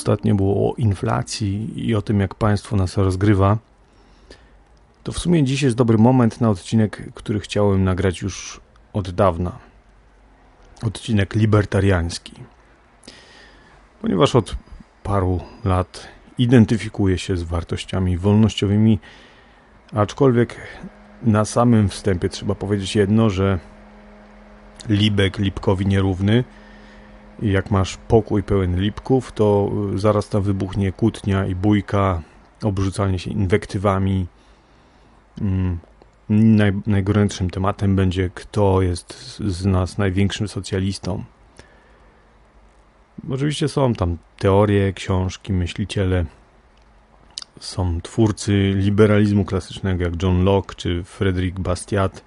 ostatnio było o inflacji i o tym, jak państwo nas rozgrywa, to w sumie dziś jest dobry moment na odcinek, który chciałem nagrać już od dawna. Odcinek libertariański. Ponieważ od paru lat identyfikuję się z wartościami wolnościowymi, aczkolwiek na samym wstępie trzeba powiedzieć jedno, że Libek Lipkowi nierówny. Jak masz pokój pełen lipków, to zaraz tam wybuchnie kłótnia i bójka, obrzucanie się inwektywami. Mm, naj, najgorętszym tematem będzie, kto jest z nas największym socjalistą. Oczywiście są tam teorie, książki, myśliciele, są twórcy liberalizmu klasycznego jak John Locke czy Frederick Bastiat,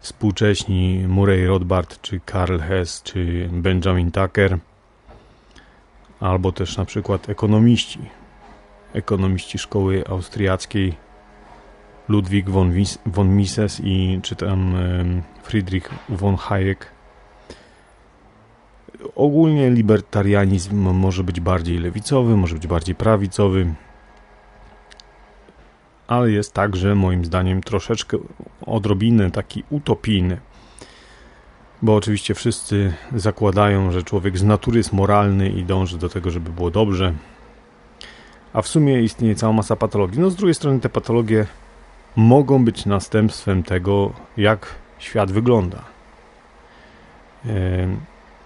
współcześni Murray Rothbard czy Karl Hess czy Benjamin Tucker, albo też na przykład ekonomiści, ekonomiści szkoły austriackiej Ludwig von, Wies von Mises i czy tam Friedrich von Hayek. Ogólnie libertarianizm może być bardziej lewicowy, może być bardziej prawicowy, ale jest także moim zdaniem troszeczkę odrobinę taki utopijny. Bo oczywiście wszyscy zakładają, że człowiek z natury jest moralny i dąży do tego, żeby było dobrze. A w sumie istnieje cała masa patologii. No z drugiej strony te patologie mogą być następstwem tego, jak świat wygląda.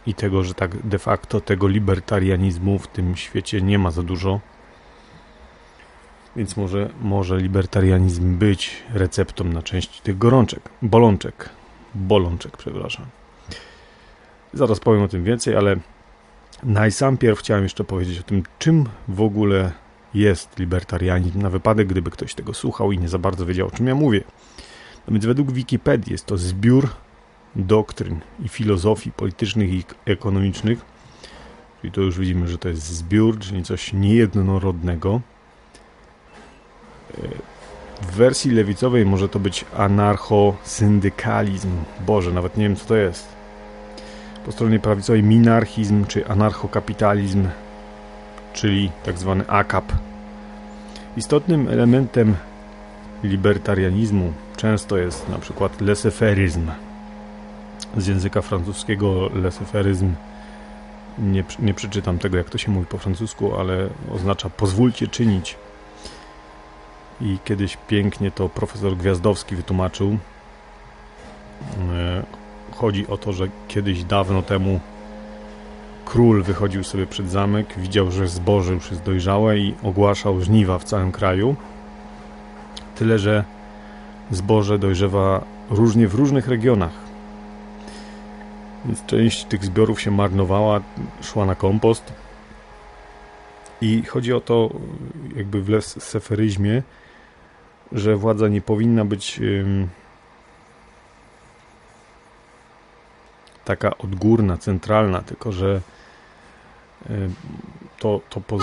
I tego, że tak de facto tego libertarianizmu w tym świecie nie ma za dużo więc może, może libertarianizm być receptą na część tych gorączek, bolączek, bolączek, przepraszam. Zaraz powiem o tym więcej, ale najsampierw chciałem jeszcze powiedzieć o tym, czym w ogóle jest libertarianizm, na wypadek, gdyby ktoś tego słuchał i nie za bardzo wiedział, o czym ja mówię. No więc według Wikipedii jest to zbiór doktryn i filozofii politycznych i ekonomicznych, czyli to już widzimy, że to jest zbiór, czyli coś niejednorodnego, w wersji lewicowej może to być anarcho-syndykalizm. Boże, nawet nie wiem co to jest. Po stronie prawicowej minarchizm czy anarchokapitalizm, czyli tak zwany AKAP. Istotnym elementem libertarianizmu często jest na przykład laissez-faireizm. Z języka francuskiego laissez-faireizm nie, nie przeczytam tego, jak to się mówi po francusku, ale oznacza pozwólcie czynić i kiedyś pięknie to profesor Gwiazdowski wytłumaczył. E, chodzi o to, że kiedyś dawno temu król wychodził sobie przed zamek, widział, że zboże już jest dojrzałe i ogłaszał żniwa w całym kraju. Tyle, że zboże dojrzewa różnie w różnych regionach. Więc część tych zbiorów się marnowała, szła na kompost. I chodzi o to, jakby w seferyzmie, że władza nie powinna być taka odgórna, centralna, tylko że to, to poz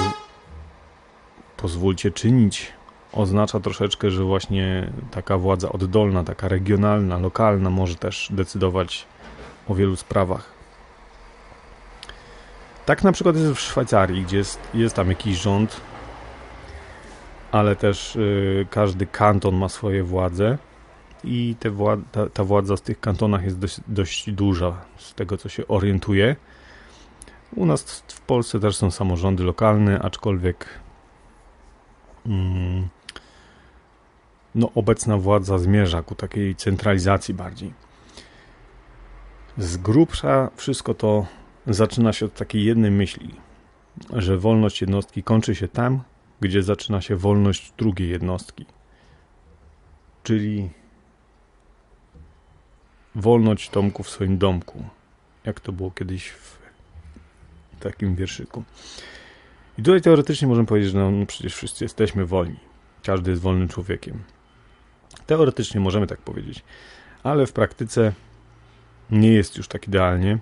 pozwólcie czynić oznacza troszeczkę, że właśnie taka władza oddolna, taka regionalna, lokalna może też decydować o wielu sprawach. Tak na przykład jest w Szwajcarii, gdzie jest, jest tam jakiś rząd, ale też y, każdy kanton ma swoje władze i te ta, ta, władza z tych kantonach jest dość, dość duża, z tego co się orientuje. U nas w Polsce też są samorządy lokalne, aczkolwiek mm, no, obecna władza zmierza ku takiej centralizacji bardziej. Z grubsza wszystko to zaczyna się od takiej jednej myśli, że wolność jednostki kończy się tam, gdzie zaczyna się wolność drugiej jednostki. Czyli wolność Tomku w swoim domku. Jak to było kiedyś w takim wierszyku. I tutaj teoretycznie możemy powiedzieć, że no, no przecież wszyscy jesteśmy wolni. Każdy jest wolnym człowiekiem. Teoretycznie możemy tak powiedzieć, ale w praktyce nie jest już tak idealnie.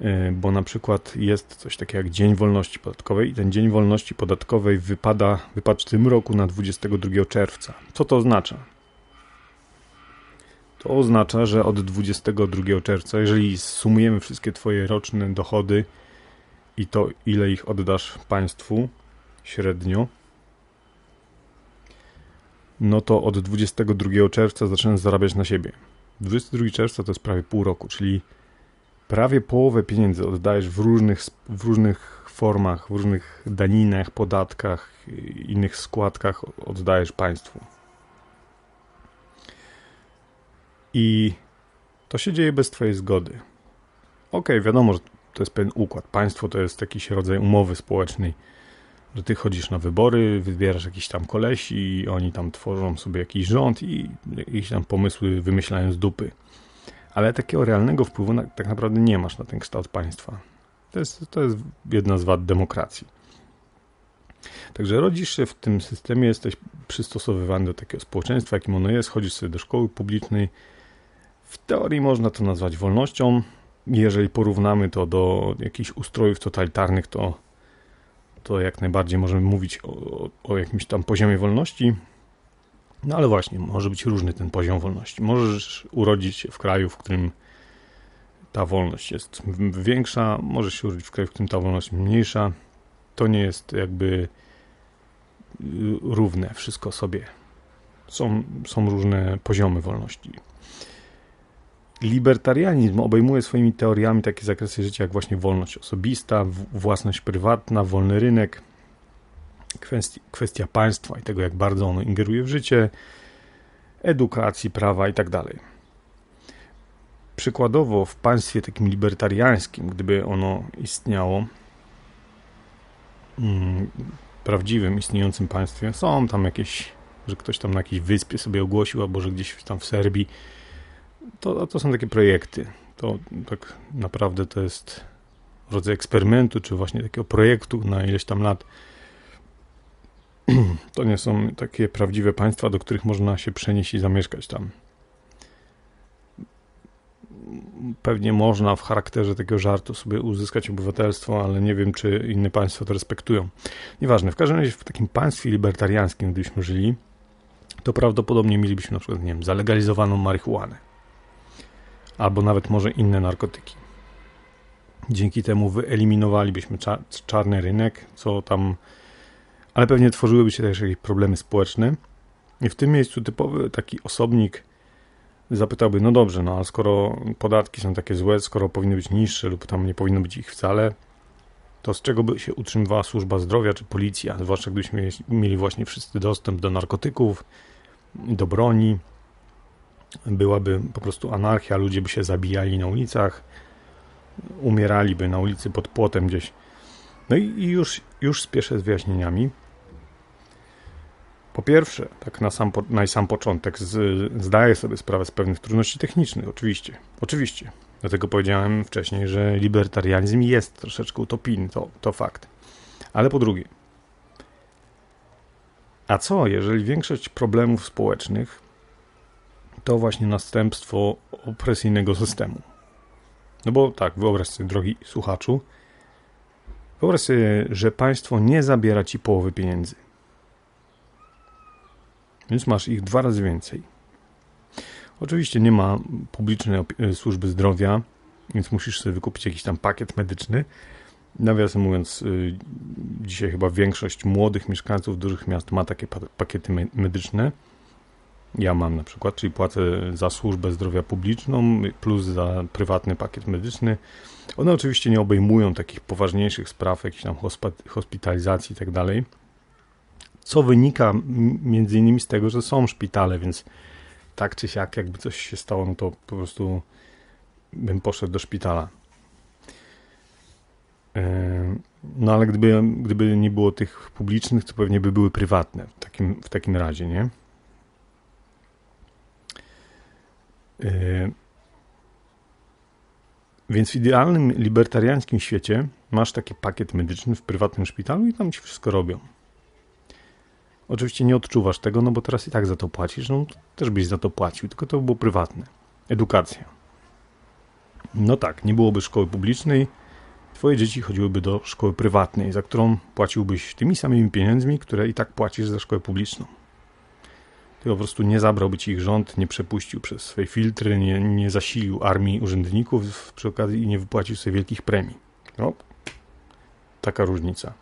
E, bo na przykład jest coś takiego jak Dzień Wolności Podatkowej i ten Dzień Wolności Podatkowej wypada, wypadł w tym roku na 22 czerwca. Co to oznacza? To oznacza, że od 22 czerwca, jeżeli sumujemy wszystkie Twoje roczne dochody i to, ile ich oddasz państwu średnio, no to od 22 czerwca zaczynasz zarabiać na siebie. 22 czerwca to jest prawie pół roku, czyli prawie połowę pieniędzy oddajesz w różnych, w różnych formach, w różnych daninach, podatkach, innych składkach oddajesz państwu. I to się dzieje bez Twojej zgody. Okay, wiadomo, że to jest pewien układ. Państwo to jest jakiś rodzaj umowy społecznej, że Ty chodzisz na wybory, wybierasz jakiś tam kolesi i oni tam tworzą sobie jakiś rząd i jakieś tam pomysły wymyślają z dupy. Ale takiego realnego wpływu na, tak naprawdę nie masz na ten kształt państwa. To jest, to jest jedna z wad demokracji. Także rodzisz się w tym systemie, jesteś przystosowywany do takiego społeczeństwa, jakim ono jest, chodzisz sobie do szkoły publicznej, w teorii można to nazwać wolnością. Jeżeli porównamy to do jakichś ustrojów totalitarnych, to, to jak najbardziej możemy mówić o, o jakimś tam poziomie wolności. No ale właśnie, może być różny ten poziom wolności. Możesz urodzić się w kraju, w którym ta wolność jest większa, możesz się urodzić w kraju, w którym ta wolność mniejsza. To nie jest jakby równe wszystko sobie. Są, są różne poziomy wolności. Libertarianizm obejmuje swoimi teoriami takie zakresy życia jak właśnie wolność osobista, własność prywatna, wolny rynek, kwestia, kwestia państwa i tego, jak bardzo ono ingeruje w życie, edukacji, prawa itd. Tak Przykładowo w państwie takim libertariańskim, gdyby ono istniało, mm, prawdziwym, istniejącym państwie, są tam jakieś, że ktoś tam na jakiejś wyspie sobie ogłosił, albo że gdzieś tam w Serbii to, to są takie projekty. To tak naprawdę to jest rodzaj eksperymentu, czy właśnie takiego projektu na ileś tam lat. To nie są takie prawdziwe państwa, do których można się przenieść i zamieszkać tam. Pewnie można w charakterze takiego żartu sobie uzyskać obywatelstwo, ale nie wiem, czy inne państwa to respektują. Nieważne, w każdym razie w takim państwie libertariańskim, gdybyśmy żyli, to prawdopodobnie mielibyśmy na przykład, nie wiem, zalegalizowaną marihuanę albo nawet może inne narkotyki. Dzięki temu wyeliminowalibyśmy czarny rynek, co tam, ale pewnie tworzyłyby się też jakieś problemy społeczne. I w tym miejscu typowy taki osobnik zapytałby, no dobrze, no a skoro podatki są takie złe, skoro powinny być niższe lub tam nie powinno być ich wcale, to z czego by się utrzymywała służba zdrowia czy policja, zwłaszcza gdybyśmy mieli właśnie wszyscy dostęp do narkotyków, do broni, byłaby po prostu anarchia, ludzie by się zabijali na ulicach, umieraliby na ulicy pod płotem gdzieś. No i, już, już spieszę z wyjaśnieniami. Po pierwsze, tak na sam, na sam początek, z, zdaję sobie sprawę z pewnych trudności technicznych, oczywiście. Oczywiście. Dlatego powiedziałem wcześniej, że libertarianizm jest troszeczkę utopijny, to, to fakt. Ale po drugie, a co, jeżeli większość problemów społecznych to właśnie następstwo opresyjnego systemu. No bo tak, wyobraź sobie, drogi słuchaczu, wyobraź sobie, że państwo nie zabiera ci połowy pieniędzy. Więc masz ich dwa razy więcej. Oczywiście nie ma publicznej służby zdrowia, więc musisz sobie wykupić jakiś tam pakiet medyczny. Nawiasem mówiąc, y, dzisiaj chyba większość młodych mieszkańców dużych miast ma takie pakiety medyczne ja mam na przykład, czyli płacę za służbę zdrowia publiczną plus za prywatny pakiet medyczny. One oczywiście nie obejmują takich poważniejszych spraw, jakichś tam hospitalizacji i tak dalej. Co wynika między innymi z tego, że są szpitale, więc tak czy siak, jakby coś się stało, no to po prostu bym poszedł do szpitala. No ale gdyby, gdyby nie było tych publicznych, to pewnie by były prywatne w takim, w takim razie, nie? Yy, więc w idealnym libertariańskim świecie masz taki pakiet medyczny w prywatnym szpitalu i tam ci wszystko robią. Oczywiście nie odczuwasz tego, no bo teraz i tak za to płacisz, no też byś za to płacił, tylko to było prywatne. Edukacja. No tak, nie byłoby szkoły publicznej, twoje dzieci chodziłyby do szkoły prywatnej, za którą płaciłbyś tymi samymi pieniędzmi, które i tak płacisz za szkołę publiczną. Tylko po prostu nie zabrałby ci ich rząd, nie przepuścił przez swoje filtry, nie, nie zasilił armii urzędników przy okazji i nie wypłacił sobie wielkich premii. No, taka różnica.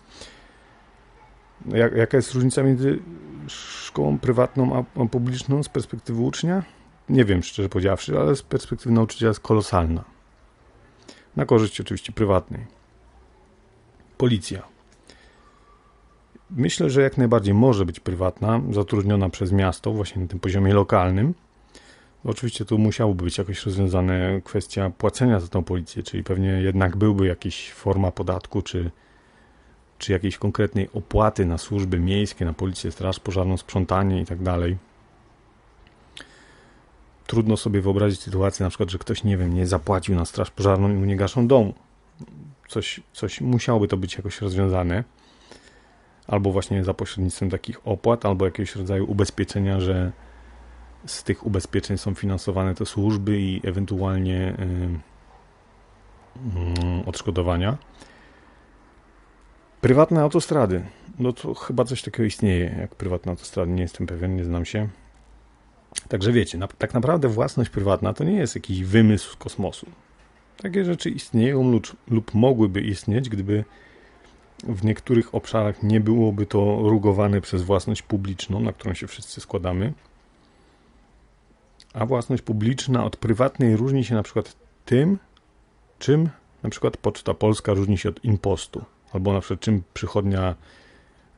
Jak, jaka jest różnica między szkołą prywatną a, publiczną z perspektywy ucznia? Nie wiem, szczerze powiedziawszy, ale z perspektywy nauczyciela jest kolosalna. Na korzyść oczywiście prywatnej. Policja. Myślę, że jak najbardziej może być prywatna, zatrudniona przez miasto, właśnie na tym poziomie lokalnym. Oczywiście tu musiałoby być jakoś rozwiązane kwestia płacenia za tą policję, czyli pewnie jednak byłby jakaś forma podatku, czy, czy jakiejś konkretnej opłaty na służby miejskie, na policję, straż pożarną, sprzątanie i tak. Trudno sobie wyobrazić sytuację, na przykład, że ktoś, nie wiem, nie zapłacił na straż pożarną i mu nie gaszą domu. Coś, coś musiałoby to być jakoś rozwiązane albo właśnie za pośrednictwem takich opłat, albo jakiegoś rodzaju ubezpieczenia, że z tych ubezpieczeń są finansowane te służby i ewentualnie yy, odszkodowania. Prywatne autostrady. No to chyba coś takiego istnieje, jak prywatne autostrady. Nie jestem pewien, nie znam się. Także wiecie, na, tak naprawdę własność prywatna to nie jest jakiś wymysł z kosmosu. Takie rzeczy istnieją lub, lub mogłyby istnieć, gdyby w niektórych obszarach nie byłoby to rugowane przez własność publiczną, na którą się wszyscy składamy. A własność publiczna od prywatnej różni się na przykład tym, czym na przykład Poczta Polska różni się od impostu, albo na przykład czym przychodnia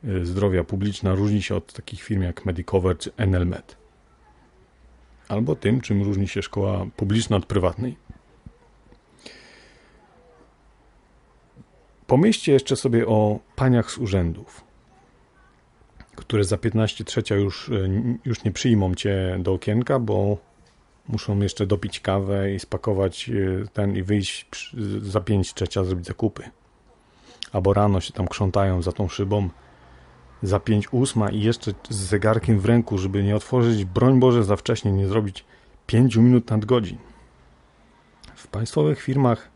y, zdrowia publiczna różni się od takich firm jak Medicover czy Enelmed. Albo tym, czym różni się szkoła publiczna od prywatnej. Pomyślcie jeszcze sobie o paniach z urzędów, które za 15 trzecia już, e, już nie przyjmą cię do okienka, bo muszą jeszcze dopić kawę i spakować e, ten i wyjść za 5 trzecia zrobić zakupy. Albo rano się tam krzątają za tą szybą za 5 ósma i jeszcze z zegarkiem w ręku, żeby nie otworzyć, broń Boże, za wcześnie, nie zrobić 5 minut nadgodzin. W państwowych firmach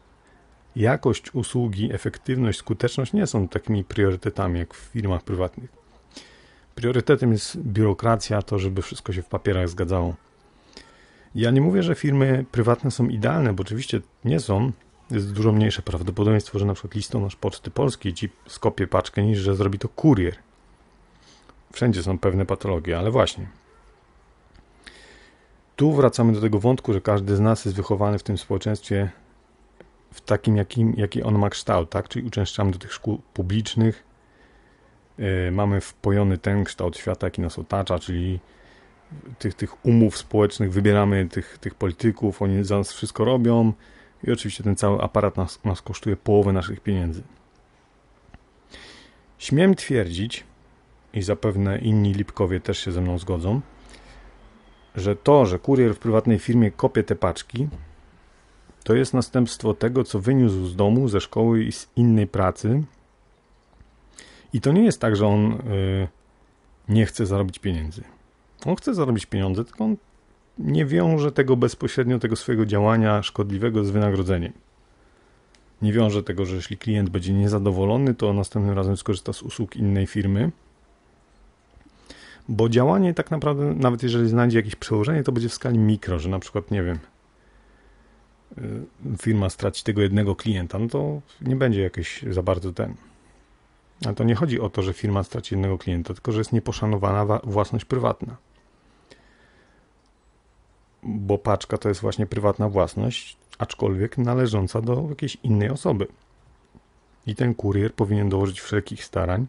jakość usługi, efektywność, skuteczność nie są takimi priorytetami jak w firmach prywatnych. Priorytetem jest biurokracja, to żeby wszystko się w papierach zgadzało. Ja nie mówię, że firmy prywatne są idealne, bo oczywiście nie są. Jest dużo mniejsze prawdopodobieństwo, że na przykład listonosz Poczty Polskiej ci skopie paczkę, niż że zrobi to kurier. Wszędzie są pewne patologie, ale właśnie. Tu wracamy do tego wątku, że każdy z nas jest wychowany w tym społeczeństwie w takim, jakim, jaki on ma kształt, tak? Czyli uczęszczamy do tych szkół publicznych, yy, mamy wpojony ten kształt świata, jaki nas otacza, czyli tych, tych umów społecznych, wybieramy tych, tych polityków, oni za nas wszystko robią i oczywiście ten cały aparat nas, nas kosztuje połowę naszych pieniędzy. Śmiem twierdzić, i zapewne inni Lipkowie też się ze mną zgodzą, że to, że kurier w prywatnej firmie kopie te paczki, to jest następstwo tego, co wyniósł z domu, ze szkoły i z innej pracy. I to nie jest tak, że on y, nie chce zarobić pieniędzy. On chce zarobić pieniądze, tylko on nie wiąże tego bezpośrednio, tego swojego działania szkodliwego z wynagrodzeniem. Nie wiąże tego, że jeśli klient będzie niezadowolony, to następnym razem skorzysta z usług innej firmy. Bo działanie tak naprawdę, nawet jeżeli znajdzie jakieś przełożenie, to będzie w skali mikro, że na przykład, nie wiem, Y, firma straci tego jednego klienta, no to nie będzie jakieś za bardzo ten. Ale to nie chodzi o to, że firma straci jednego klienta, tylko że jest nieposzanowana własność prywatna. Bo paczka to jest właśnie prywatna własność, aczkolwiek należąca do jakiejś innej osoby. I ten kurier powinien dołożyć wszelkich starań,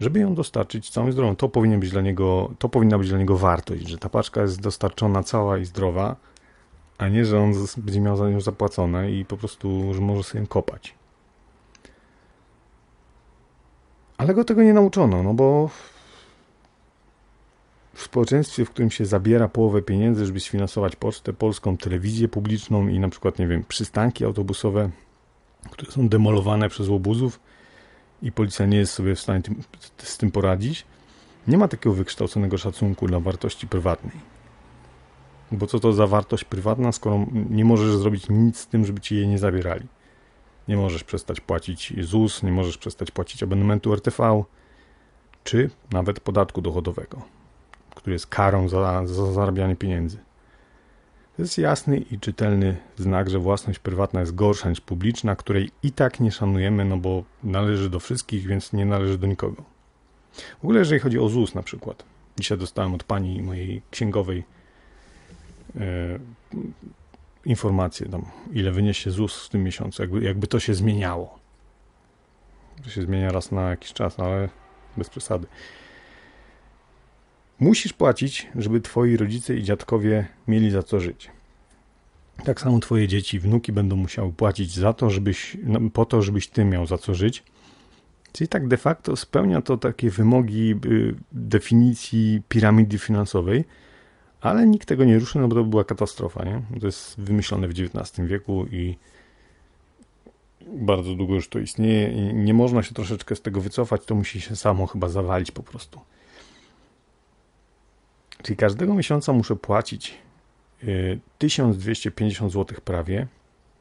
żeby ją dostarczyć całą zdrową. To powinien być dla niego, to powinna być dla niego wartość, że ta paczka jest dostarczona cała i zdrowa, a nie, że on będzie miał za nią zapłacone i po prostu, że może sobie ją kopać. Ale go tego nie nauczono, no bo w społeczeństwie, w którym się zabiera połowę pieniędzy, żeby sfinansować pocztę polską, telewizję publiczną i na przykład, nie wiem, przystanki autobusowe, które są demolowane przez łobuzów i policja nie jest sobie w stanie tym, z tym poradzić, nie ma takiego wykształconego szacunku dla wartości prywatnej. Bo co to za wartość prywatna, skoro nie możesz zrobić nic z tym, żeby ci jej nie zabierali? Nie możesz przestać płacić ZUS, nie możesz przestać płacić abonamentu RTV, czy nawet podatku dochodowego, który jest karą za, za zarabianie pieniędzy. To jest jasny i czytelny znak, że własność prywatna jest gorsza niż publiczna, której i tak nie szanujemy, no bo należy do wszystkich, więc nie należy do nikogo. W ogóle, jeżeli chodzi o ZUS na przykład. Dzisiaj dostałem od pani mojej księgowej e, informację, tam, ile wyniesie ZUS w tym miesiącu, jakby, jakby to się zmieniało. To się zmienia raz na jakiś czas, ale bez przesady. Musisz płacić, żeby twoi rodzice i dziadkowie mieli za co żyć. Tak samo twoje dzieci, wnuki będą musiały płacić za to, żebyś, no, po to, żebyś ty miał za co żyć. Czyli tak de facto spełnia to takie wymogi y, definicji piramidy finansowej, ale nikt tego nie ruszy, no bo to była katastrofa, nie? To jest wymyślone w XIX wieku i bardzo długo już to istnieje i nie można się troszeczkę z tego wycofać, to musi się samo chyba zawalić po prostu. Czyli każdego miesiąca muszę płacić 1250 y, zł prawie,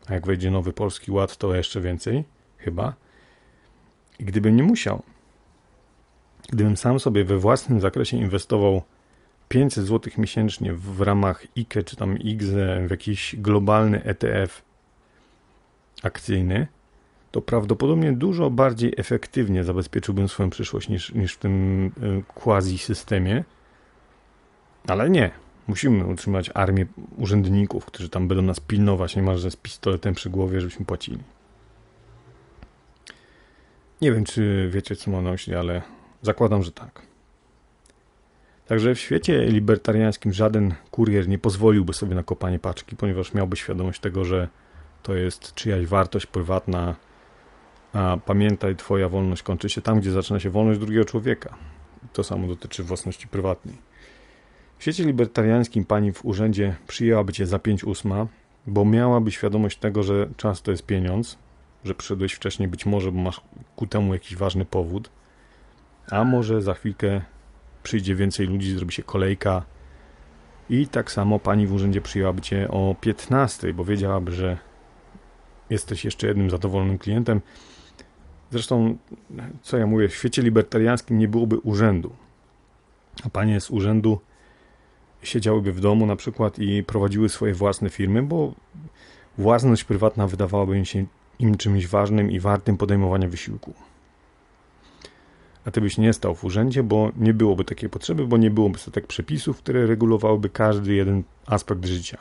a jak wejdzie nowy polski ład, to jeszcze więcej, chyba. I gdybym nie musiał, gdybym sam sobie we własnym zakresie inwestował 500 zł miesięcznie w ramach IKE czy tam IGZE w jakiś globalny ETF akcyjny, to prawdopodobnie dużo bardziej efektywnie zabezpieczyłbym swoją przyszłość niż, niż w tym y, quasi systemie. Ale nie. Musimy utrzymać armię urzędników, którzy tam będą nas pilnować niemalże z pistoletem przy głowie, żebyśmy płacili. Nie wiem, czy wiecie, co mam na myśli, ale zakładam, że tak. Także w świecie libertariańskim żaden kurier nie pozwoliłby sobie na kopanie paczki, ponieważ miałby świadomość tego, że to jest czyjaś wartość prywatna, a pamiętaj, twoja wolność kończy się tam, gdzie zaczyna się wolność drugiego człowieka. To samo dotyczy własności prywatnej. W świecie libertariańskim pani w urzędzie przyjęłaby cię za 5 ósma, bo miałaby świadomość tego, że czas to jest pieniądz, że przyszedłeś wcześniej być może, bo masz ku temu jakiś ważny powód, a może za chwilkę przyjdzie więcej ludzi, zrobi się kolejka i tak samo pani w urzędzie przyjęłaby cię o 15, bo wiedziałaby, że jesteś jeszcze jednym zadowolonym klientem. Zresztą, co ja mówię, w świecie libertariańskim nie byłoby urzędu. A panie z urzędu siedziałyby w domu na przykład i prowadziły swoje własne firmy, bo własność prywatna wydawałaby im się im czymś ważnym i wartym podejmowania wysiłku. A ty byś nie stał w urzędzie, bo nie byłoby takiej potrzeby, bo nie byłoby setek przepisów, które regulowałyby każdy jeden aspekt życia.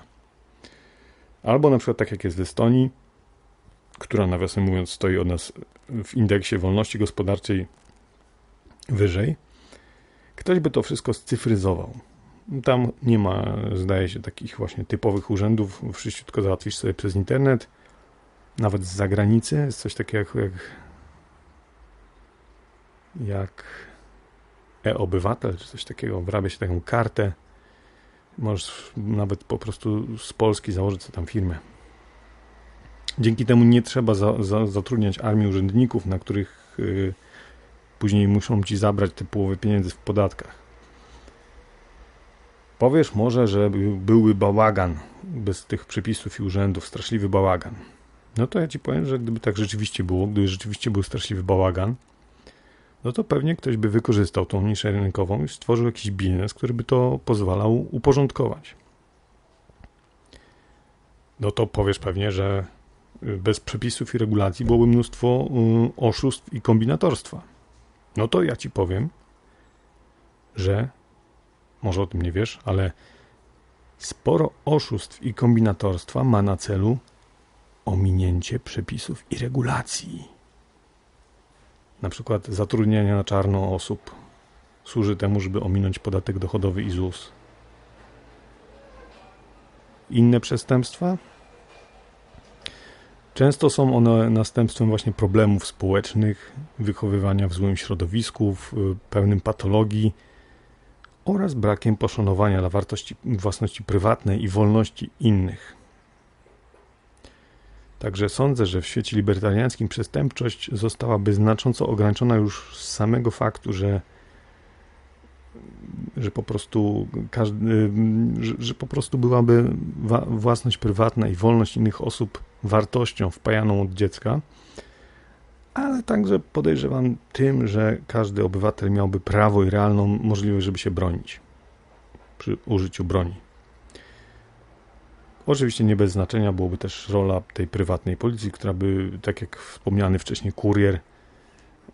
Albo na przykład tak jak jest w Estonii, która nawiasem mówiąc stoi od nas w indeksie wolności gospodarczej wyżej, ktoś by to wszystko scyfryzował. Tam nie ma, zdaje się, takich właśnie typowych urzędów. Wszystko załatwisz sobie przez internet, nawet z zagranicy. Jest coś takiego jak, jak e-obywatel, czy coś takiego. Wrabia się taką kartę. Możesz nawet po prostu z Polski założyć sobie tam firmę. Dzięki temu nie trzeba za, za, zatrudniać armii urzędników, na których y, później muszą ci zabrać te połowy pieniędzy w podatkach. Powiesz może, że byłby bałagan bez tych przepisów i urzędów, straszliwy bałagan. No to ja ci powiem, że gdyby tak rzeczywiście było, gdyby rzeczywiście był straszliwy bałagan, no to pewnie ktoś by wykorzystał tą niszę rynkową i stworzył jakiś biznes, który by to pozwalał uporządkować. No to powiesz pewnie, że bez przepisów i regulacji byłoby mnóstwo y, oszustw i kombinatorstwa. No to ja ci powiem, że może o tym nie wiesz, ale sporo oszustw i kombinatorstwa ma na celu ominięcie przepisów i regulacji. Na przykład zatrudnianie na czarno osób służy temu, żeby ominąć podatek dochodowy i ZUS. Inne przestępstwa Często są one następstwem właśnie problemów społecznych, wychowywania w złym środowisku, w pełnym patologii oraz brakiem poszanowania dla wartości własności prywatnej i wolności innych. Także sądzę, że w świecie libertariańskim przestępczość zostałaby znacząco ograniczona już z samego faktu, że że po prostu każdy, że, że po prostu byłaby własność prywatna i wolność innych osób wartością wpajaną od dziecka, ale także podejrzewam tym, że każdy obywatel miałby prawo i realną możliwość, żeby się bronić przy użyciu broni. Oczywiście nie bez znaczenia byłoby też rola tej prywatnej policji, która by, tak jak wspomniany wcześniej kurier,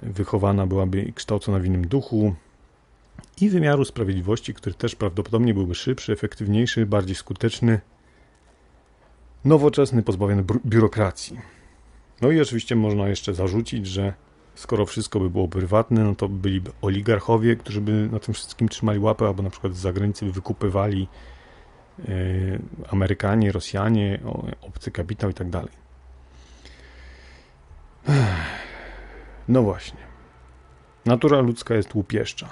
wychowana byłaby i kształcona w innym duchu i wymiaru sprawiedliwości, który też prawdopodobnie byłby szybszy, efektywniejszy, bardziej skuteczny, nowoczesny, pozbawiony biurokracji. No i oczywiście można jeszcze zarzucić, że skoro wszystko by było prywatne, no to byliby oligarchowie, którzy by na tym wszystkim trzymali łapę, albo na przykład z zagranicy by wykupywali yy, Amerykanie, Rosjanie, obcy kapitał i tak dalej. No właśnie. Natura ludzka jest łupieszcza.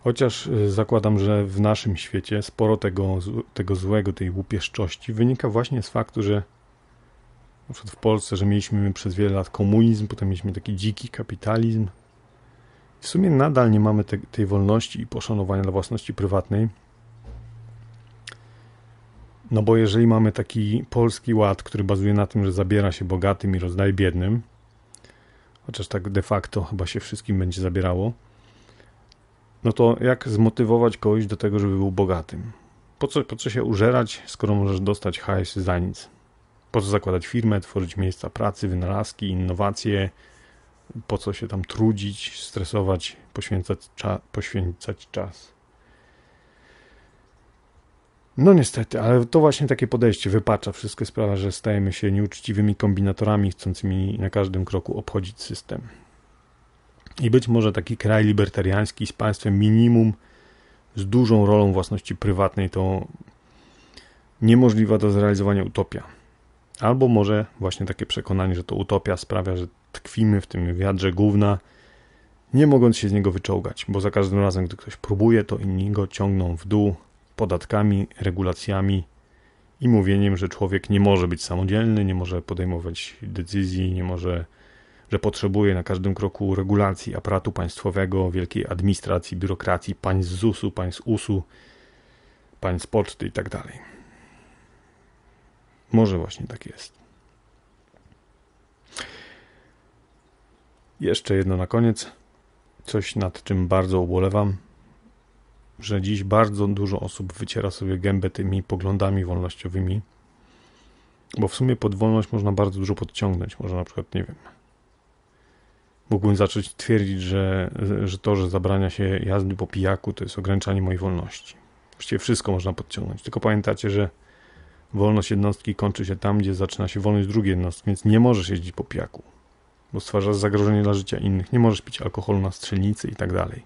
Chociaż y, zakładam, że w naszym świecie sporo tego, tego złego, tej łupieszczości wynika właśnie z faktu, że na przykład w Polsce, że mieliśmy przez wiele lat komunizm, potem mieliśmy taki dziki kapitalizm. W sumie nadal nie mamy te, tej wolności i poszanowania dla własności prywatnej. No bo jeżeli mamy taki polski ład, który bazuje na tym, że zabiera się bogatym i rozdaje biednym, chociaż tak de facto chyba się wszystkim będzie zabierało, no to jak zmotywować kogoś do tego, żeby był bogatym? Po co, po co się użerać, skoro możesz dostać hajs za nic? Po co zakładać firmę, tworzyć miejsca pracy, wynalazki, innowacje? Po co się tam trudzić, stresować, poświęcać, cza poświęcać czas? No niestety, ale to właśnie takie podejście wypacza wszystkie sprawy, że stajemy się nieuczciwymi kombinatorami chcącymi na każdym kroku obchodzić system. I być może taki kraj libertariański z państwem minimum, z dużą rolą własności prywatnej, to niemożliwa do zrealizowania utopia. Albo może właśnie takie przekonanie, że to utopia sprawia, że tkwimy w tym wiadrze gówna, nie mogąc się z niego wyczołgać, bo za każdym razem, gdy ktoś próbuje, to inni go ciągną w dół podatkami, regulacjami i mówieniem, że człowiek nie może być samodzielny, nie może podejmować decyzji, nie może że potrzebuje na każdym kroku regulacji aparatu państwowego, wielkiej administracji, biurokracji, państw ZUS-u, państw USU, państw poczty i tak. Może właśnie tak jest. Jeszcze jedno na koniec. Coś nad czym bardzo ubolewam, że dziś bardzo dużo osób wyciera sobie gębę tymi poglądami wolnościowymi, bo w sumie pod wolność można bardzo dużo podciągnąć. Można na przykład, nie wiem, mógłbym zacząć twierdzić, że, że to, że zabrania się jazdy po pijaku, to jest ograniczanie mojej wolności. Właściwie wszystko można podciągnąć. Tylko pamiętacie, że wolność jednostki kończy się tam, gdzie zaczyna się wolność drugiej jednostki, więc nie możesz jeździć po pijaku, bo stwarzasz zagrożenie dla życia innych. Nie możesz pić alkoholu na strzelnicy i tak dalej.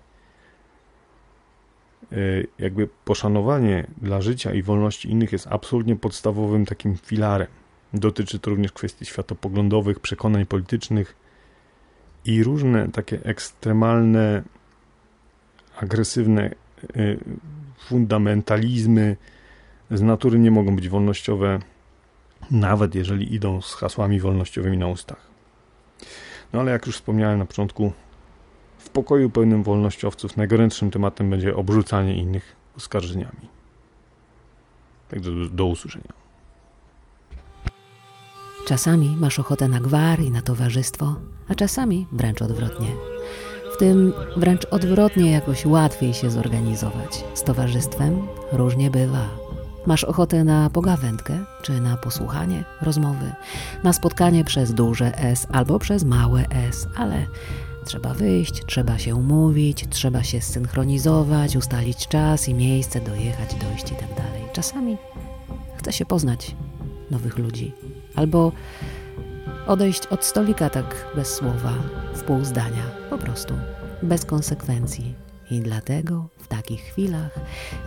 Y, jakby poszanowanie dla życia i wolności innych jest absolutnie podstawowym takim filarem. Dotyczy to również kwestii światopoglądowych, przekonań politycznych, i różne takie ekstremalne, agresywne y, fundamentalizmy z natury nie mogą być wolnościowe, nawet jeżeli idą z hasłami wolnościowymi na ustach. No ale jak już wspomniałem na początku, w pokoju pełnym wolnościowców najgorętszym tematem będzie obrzucanie innych oskarżeniami. Także do, do usłyszenia. Czasami masz ochotę na gwar i na towarzystwo, a czasami wręcz odwrotnie. W tym wręcz odwrotnie jakoś łatwiej się zorganizować. Z towarzystwem różnie bywa. Masz ochotę na pogawędkę, czy na posłuchanie rozmowy, na spotkanie przez duże S albo przez małe S, ale trzeba wyjść, trzeba się umówić, trzeba się zsynchronizować, ustalić czas i miejsce, dojechać, dojść i tak dalej. Czasami chce się poznać nowych ludzi albo odejść od stolika tak bez słowa, w pół zdania, po prostu, bez konsekwencji. I dlatego w takich chwilach,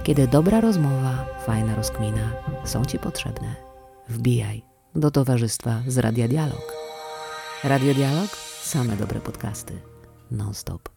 kiedy dobra rozmowa, fajna rozkmina są Ci potrzebne, wbijaj do towarzystwa z Radia Dialog. Radio Dialog? Same dobre podcasty. Non-stop.